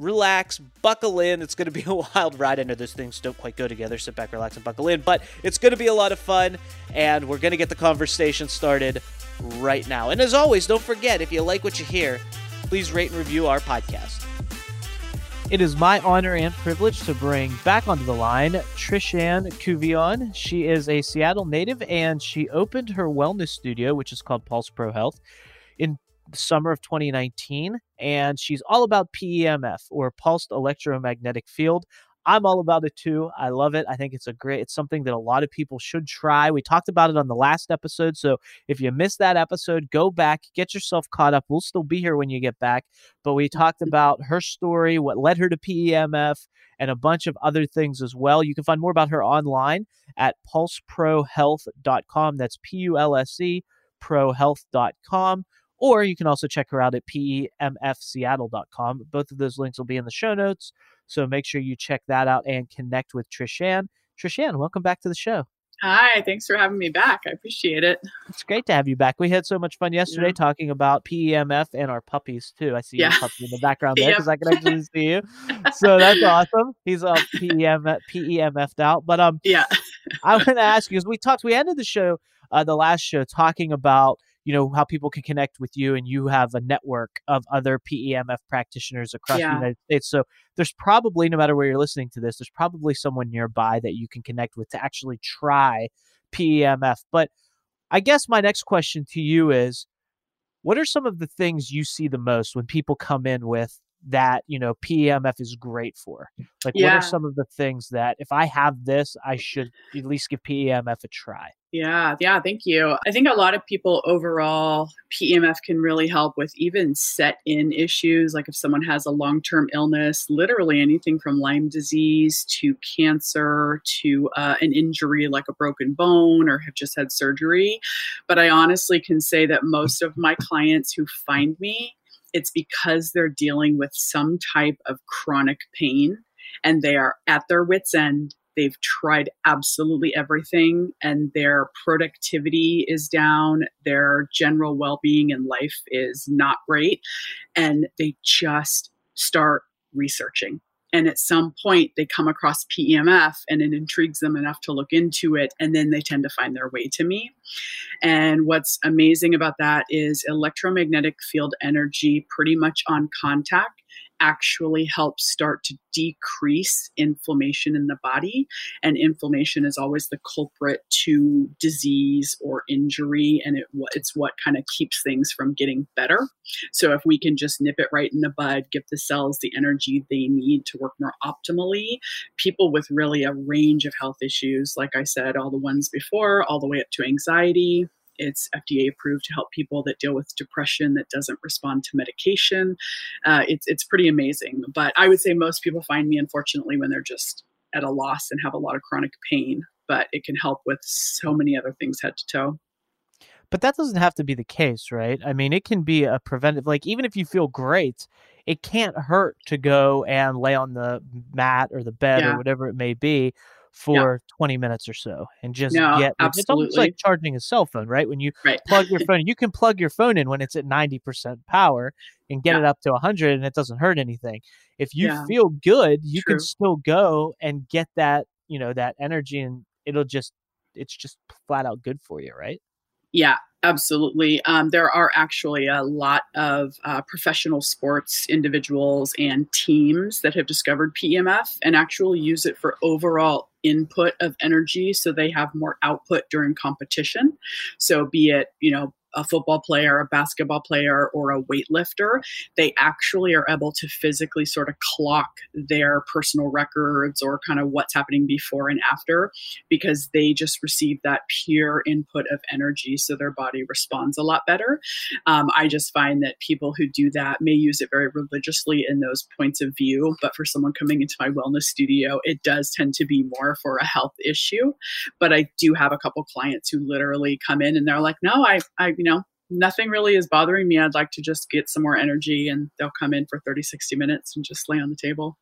relax, buckle in. It's going to be a wild ride. I know those things don't quite go together. Sit back, relax, and buckle in. But it's going to be a lot of fun, and we're going to get the conversation started right now. And as always, don't forget if you like what you hear, please rate and review our podcast. It is my honor and privilege to bring back onto the line Trishann Courvillion. She is a Seattle native and she opened her wellness studio, which is called Pulse Pro Health, in the summer of 2019, and she's all about PEMF or pulsed electromagnetic field. I'm all about it too. I love it. I think it's a great, it's something that a lot of people should try. We talked about it on the last episode. So if you missed that episode, go back, get yourself caught up. We'll still be here when you get back. But we talked about her story, what led her to PEMF, and a bunch of other things as well. You can find more about her online at pulseprohealth.com. That's P U L S E prohealth.com or you can also check her out at PEMFSeattle.com. Both of those links will be in the show notes. So make sure you check that out and connect with Trishann. Trishann, welcome back to the show. Hi, thanks for having me back. I appreciate it. It's great to have you back. We had so much fun yesterday yeah. talking about PEMF and our puppies too. I see yeah. your puppy in the background there because yep. I can actually see you. So that's awesome. He's all PEM PEMF'd out. But um yeah. I want to ask you because we talked we ended the show uh, the last show talking about you know how people can connect with you and you have a network of other PEMF practitioners across yeah. the United States. So there's probably no matter where you're listening to this, there's probably someone nearby that you can connect with to actually try PEMF. But I guess my next question to you is what are some of the things you see the most when people come in with that you know PEMF is great for? Like, yeah. what are some of the things that if I have this, I should at least give PEMF a try? Yeah, yeah, thank you. I think a lot of people overall, PEMF can really help with even set in issues. Like if someone has a long term illness, literally anything from Lyme disease to cancer to uh, an injury like a broken bone or have just had surgery. But I honestly can say that most of my clients who find me, it's because they're dealing with some type of chronic pain and they are at their wits' end They've tried absolutely everything and their productivity is down. Their general well being in life is not great. And they just start researching. And at some point, they come across PEMF and it intrigues them enough to look into it. And then they tend to find their way to me. And what's amazing about that is electromagnetic field energy, pretty much on contact, actually helps start to decrease inflammation in the body. And inflammation is always the culprit to disease or injury, and it, it's what kind of keeps things from getting better. So, if we can just nip it right in the bud, give the cells the energy they need to work more optimally, people with really a range of health issues, like I said, all the ones before, all the way up to anxiety, it's FDA approved to help people that deal with depression that doesn't respond to medication. Uh, it's it's pretty amazing. But I would say most people find me, unfortunately, when they're just at a loss and have a lot of chronic pain. But it can help with so many other things head to toe. But that doesn't have to be the case, right? I mean, it can be a preventive, like, even if you feel great, it can't hurt to go and lay on the mat or the bed yeah. or whatever it may be for yeah. 20 minutes or so and just no, get absolutely. it's almost like charging a cell phone right when you right. plug your phone you can plug your phone in when it's at 90% power and get yeah. it up to 100 and it doesn't hurt anything if you yeah. feel good you True. can still go and get that you know that energy and it'll just it's just flat out good for you right yeah Absolutely. Um, there are actually a lot of uh, professional sports individuals and teams that have discovered PEMF and actually use it for overall input of energy so they have more output during competition. So be it you know a football player, a basketball player, or a weightlifter, they actually are able to physically sort of clock their personal records or kind of what's happening before and after because they just receive that pure input of energy. So their body responds a lot better. Um, I just find that people who do that may use it very religiously in those points of view. But for someone coming into my wellness studio, it does tend to be more for a health issue. But I do have a couple clients who literally come in and they're like, no, I, I you know, nothing really is bothering me. I'd like to just get some more energy. And they'll come in for 30, 60 minutes and just lay on the table.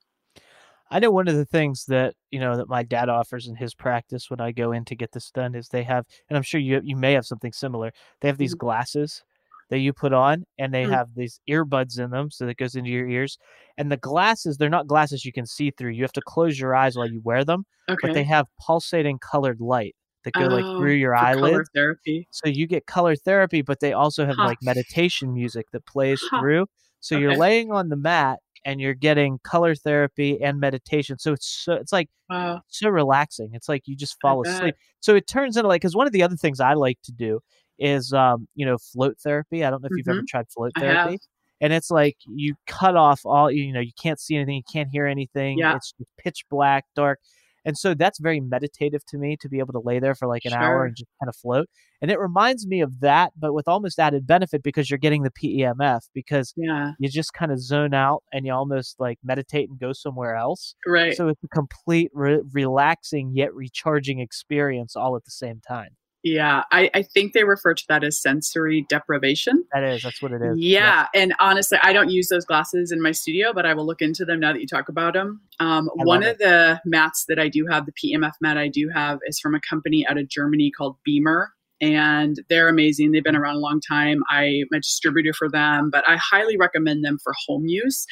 I know one of the things that you know that my dad offers in his practice when I go in to get this done is they have, and I'm sure you you may have something similar. They have these mm-hmm. glasses that you put on, and they mm-hmm. have these earbuds in them, so that goes into your ears. And the glasses, they're not glasses you can see through. You have to close your eyes while you wear them, okay. but they have pulsating colored light that go oh, like through your eyelids. therapy. So you get color therapy, but they also have huh. like meditation music that plays huh. through. So okay. you're laying on the mat and you're getting color therapy and meditation. So it's so it's like wow. so relaxing. It's like you just fall asleep. So it turns into like because one of the other things I like to do is um you know float therapy. I don't know if mm-hmm. you've ever mm-hmm. tried float therapy. And it's like you cut off all you know you can't see anything, you can't hear anything. Yeah. It's pitch black, dark. And so that's very meditative to me to be able to lay there for like an sure. hour and just kind of float. And it reminds me of that, but with almost added benefit because you're getting the PEMF because yeah. you just kind of zone out and you almost like meditate and go somewhere else. Right. So it's a complete re- relaxing yet recharging experience all at the same time. Yeah, I, I, think they refer to that as sensory deprivation. That is, that's what it is. Yeah, yeah, and honestly, I don't use those glasses in my studio, but I will look into them now that you talk about them. Um, one of the mats that I do have, the PMF mat I do have, is from a company out of Germany called BEMER, and they're amazing. They've been around a long time. I'm a distributor for them, but I highly recommend them for home use.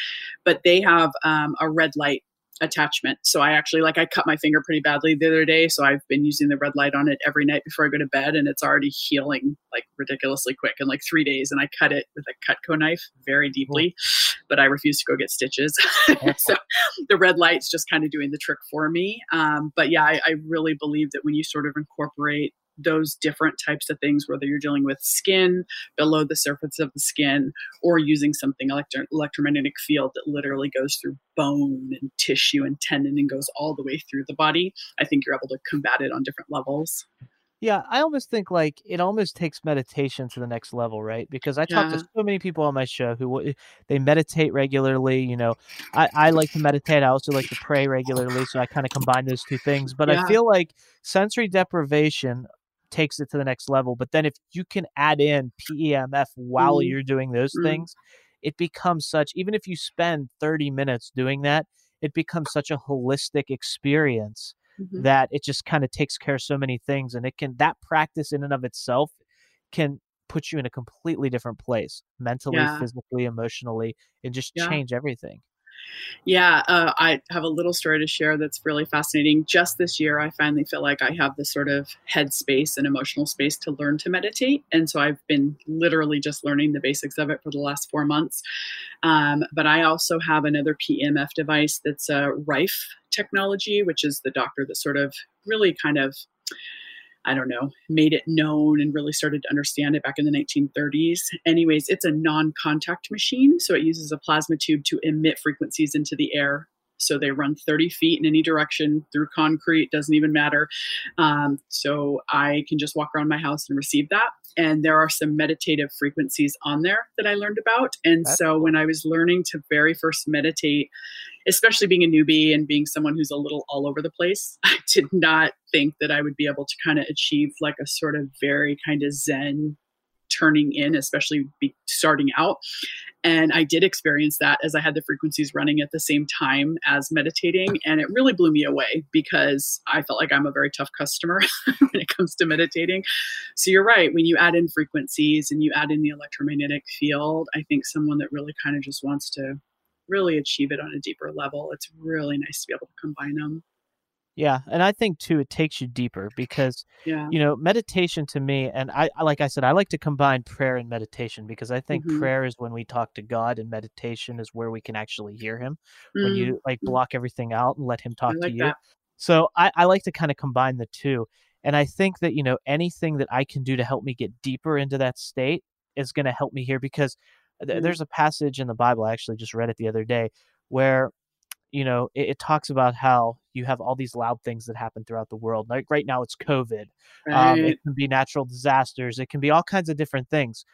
But they have um, a red light attachment. So I actually like I cut my finger pretty badly the other day, so I've been using the red light on it every night before I go to bed and it's already healing like ridiculously quick in like 3 days and I cut it with a Cutco knife very deeply, but I refuse to go get stitches. so the red light's just kind of doing the trick for me. Um, but yeah, I, I really believe that when you sort of incorporate those different types of things, whether you're dealing with skin below the surface of the skin or using something electro- electromagnetic field that literally goes through bone and tissue and tendon and goes all the way through the body, I think you're able to combat it on different levels. Yeah, I almost think like it almost takes meditation to the next level, right? Because I talk to so many people on my show who they meditate regularly. You know, I, I like to meditate. I also like to pray regularly, so I kind of combine those two things. But yeah. I feel like sensory deprivation takes it to the next level. But then if you can add in PEMF while mm-hmm. you're doing those mm-hmm. things, it becomes such, even if you spend 30 minutes doing that, it becomes such a holistic experience mm-hmm. that it just kind of takes care of so many things. And it can, that practice in and of itself can put you in a completely different place mentally, yeah. physically, emotionally, and just yeah. change everything. Yeah, uh, I have a little story to share that's really fascinating. Just this year, I finally feel like I have the sort of headspace and emotional space to learn to meditate. And so I've been literally just learning the basics of it for the last four months. Um, but I also have another PMF device that's a Rife technology, which is the doctor that sort of really kind of I don't know, made it known and really started to understand it back in the 1930s. Anyways, it's a non contact machine. So it uses a plasma tube to emit frequencies into the air. So they run 30 feet in any direction through concrete, doesn't even matter. Um, so I can just walk around my house and receive that. And there are some meditative frequencies on there that I learned about. And That's so when I was learning to very first meditate, especially being a newbie and being someone who's a little all over the place, I did not think that I would be able to kind of achieve like a sort of very kind of Zen turning in, especially be starting out. And I did experience that as I had the frequencies running at the same time as meditating. And it really blew me away because I felt like I'm a very tough customer when it comes to meditating. So you're right. When you add in frequencies and you add in the electromagnetic field, I think someone that really kind of just wants to really achieve it on a deeper level. It's really nice to be able to combine them. Yeah, and I think too it takes you deeper because yeah. you know meditation to me, and I like I said I like to combine prayer and meditation because I think mm-hmm. prayer is when we talk to God, and meditation is where we can actually hear Him. Mm-hmm. When you like mm-hmm. block everything out and let Him talk like to you. That. So I, I like to kind of combine the two. And I think that, you know, anything that I can do to help me get deeper into that state is going to help me here because Mhm. there's a passage in the Bible, I actually just read it the other day, where, you know, it, it talks about how you have all these loud things that happen throughout the world. Like right now, it's COVID. Um, it can be natural disasters. It can be all kinds of different things.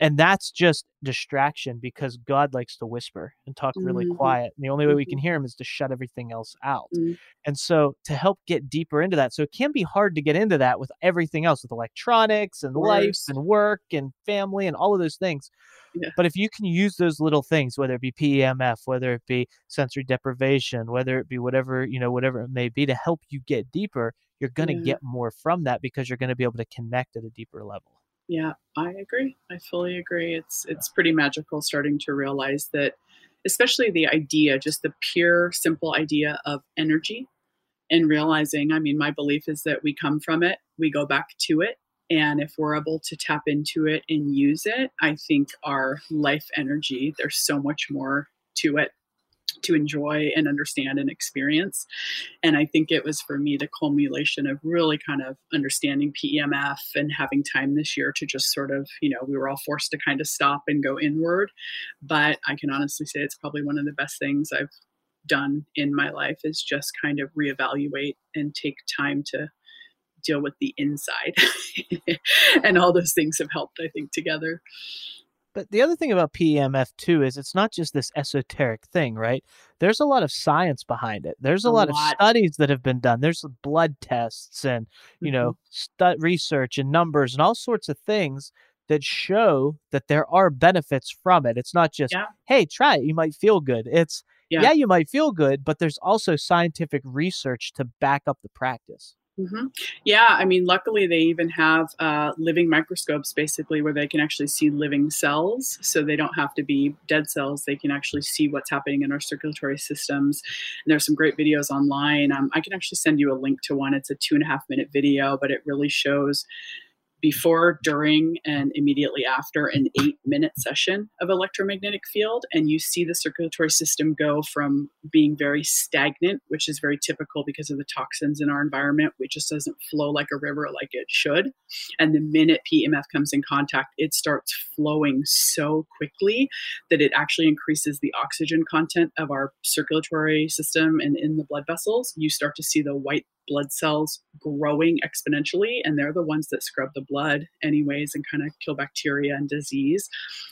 And that's just distraction because God likes to whisper and talk really Mhm. quiet. And the only way we can Mhm. hear him is to shut everything else out. Mm. And so to help get deeper into that, so it can be hard to get into that with everything else, with electronics and life and work and family and all of those things. Yeah. But if you can use those little things, whether it be PEMF, whether it be sensory deprivation, whether it be whatever, you know, whatever it may be to help you get deeper, you're going to Yeah. get more from that because you're going to be able to connect at a deeper level. Yeah, I agree. I fully agree. It's it's pretty magical starting to realize that especially the idea, just the pure simple idea of energy and realizing, I mean, my belief is that we come from it, we go back to it, and if we're able to tap into it and use it, I think our life energy, there's so much more to it to enjoy and understand and experience. And I think it was for me the culmination of really kind of understanding PEMF and having time this year to just sort of, you know, we were all forced to kind of stop and go inward. But I can honestly say it's probably one of the best things I've done in my life is just kind of reevaluate and take time to deal with the inside. and all those things have helped, I think, together. But the other thing about PEMF too is it's not just this esoteric thing, right? There's a lot of science behind it. There's a, A lot, of studies that have been done. There's blood tests and you Mhm. know stu- research and numbers and all sorts of things that show that there are benefits from it. It's not just Yeah. hey, try it, you might feel good. It's Yeah. yeah, you might feel good, but there's also scientific research to back up the practice. Hmm Yeah, I mean, luckily they even have uh, living microscopes basically where they can actually see living cells. So they don't have to be dead cells. They can actually see what's happening in our circulatory systems. And there's some great videos online. Um, I can actually send you a link to one. It's a two and a half minute video, but it really shows before, during, and immediately after an eight minute session of electromagnetic field. And you see the circulatory system go from being very stagnant, which is very typical because of the toxins in our environment, which just doesn't flow like a river like it should. And the minute PEMF comes in contact, it starts flowing so quickly that it actually increases the oxygen content of our circulatory system and in the blood vessels. You start to see the white blood cells growing exponentially and they're the ones that scrub the blood anyways and kind of kill bacteria and disease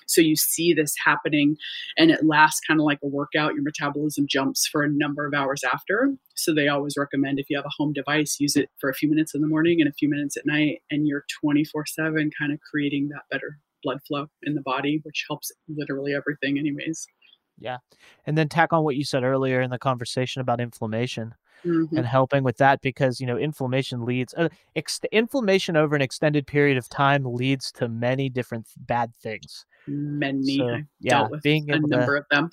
so you see this happening and it lasts kind of like a workout your metabolism jumps for a number of hours after so they always recommend if you have a home device use it for a few minutes in the morning and a few minutes at night and you're 24 7 kind of creating that better blood flow in the body which helps literally everything anyways Yeah. And then tack on what you said earlier in the conversation about inflammation. Mhm. and helping with that because you know inflammation leads uh, ex- inflammation over an extended period of time leads to many different bad things. Many. So yeah dealt with being a number of them.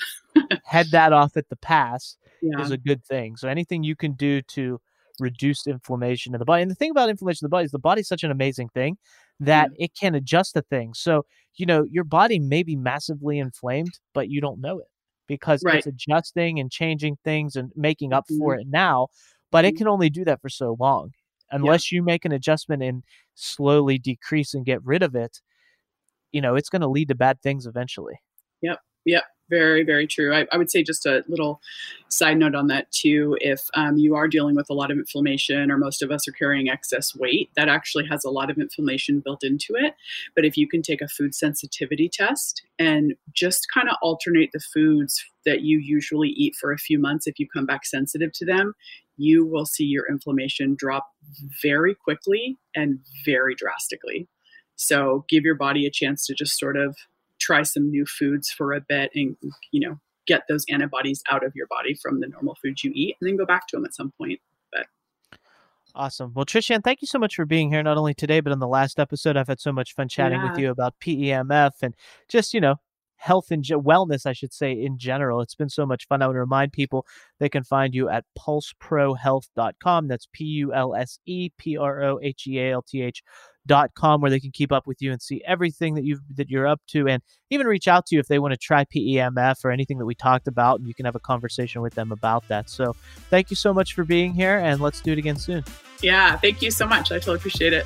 head that off at the pass yeah. is a good thing. So anything you can do to reduce inflammation in the body and the thing about inflammation in the body is the body's such an amazing thing that it can adjust to things. So you know your body may be massively inflamed but you don't know it because Right. it's adjusting and changing things and making up for Mhm. it now but it Mhm. can only do that for so long unless you make an adjustment and slowly decrease and get rid of it you know it's going to lead to bad things eventually Yep. Yep, very, very true. I, I would say just a little side note on that too. If um, you are dealing with a lot of inflammation, or most of us are carrying excess weight, that actually has a lot of inflammation built into it. But if you can take a food sensitivity test and just kind of alternate the foods that you usually eat for a few months, if you come back sensitive to them, you will see your inflammation drop very quickly and very drastically. So give your body a chance to just sort of try some new foods for a bit and you know get those antibodies out of your body from the normal foods you eat and then go back to them at some point But awesome. Well Trishann thank you so much for being here not only today but on the last episode i've had so much fun chatting with you about pemf and just you know health and wellness, I should say, in general. It's been so much fun. I want to remind people they can find you at pulseprohealth.com. That's P U L S E P R O H E A L T H dot com where they can keep up with you and see everything that you that you're up to and even reach out to you if they want to try PEMF or anything that we talked about and you can have a conversation with them about that. So thank you so much for being here and let's do it again soon. Yeah, thank you so much. I totally appreciate it.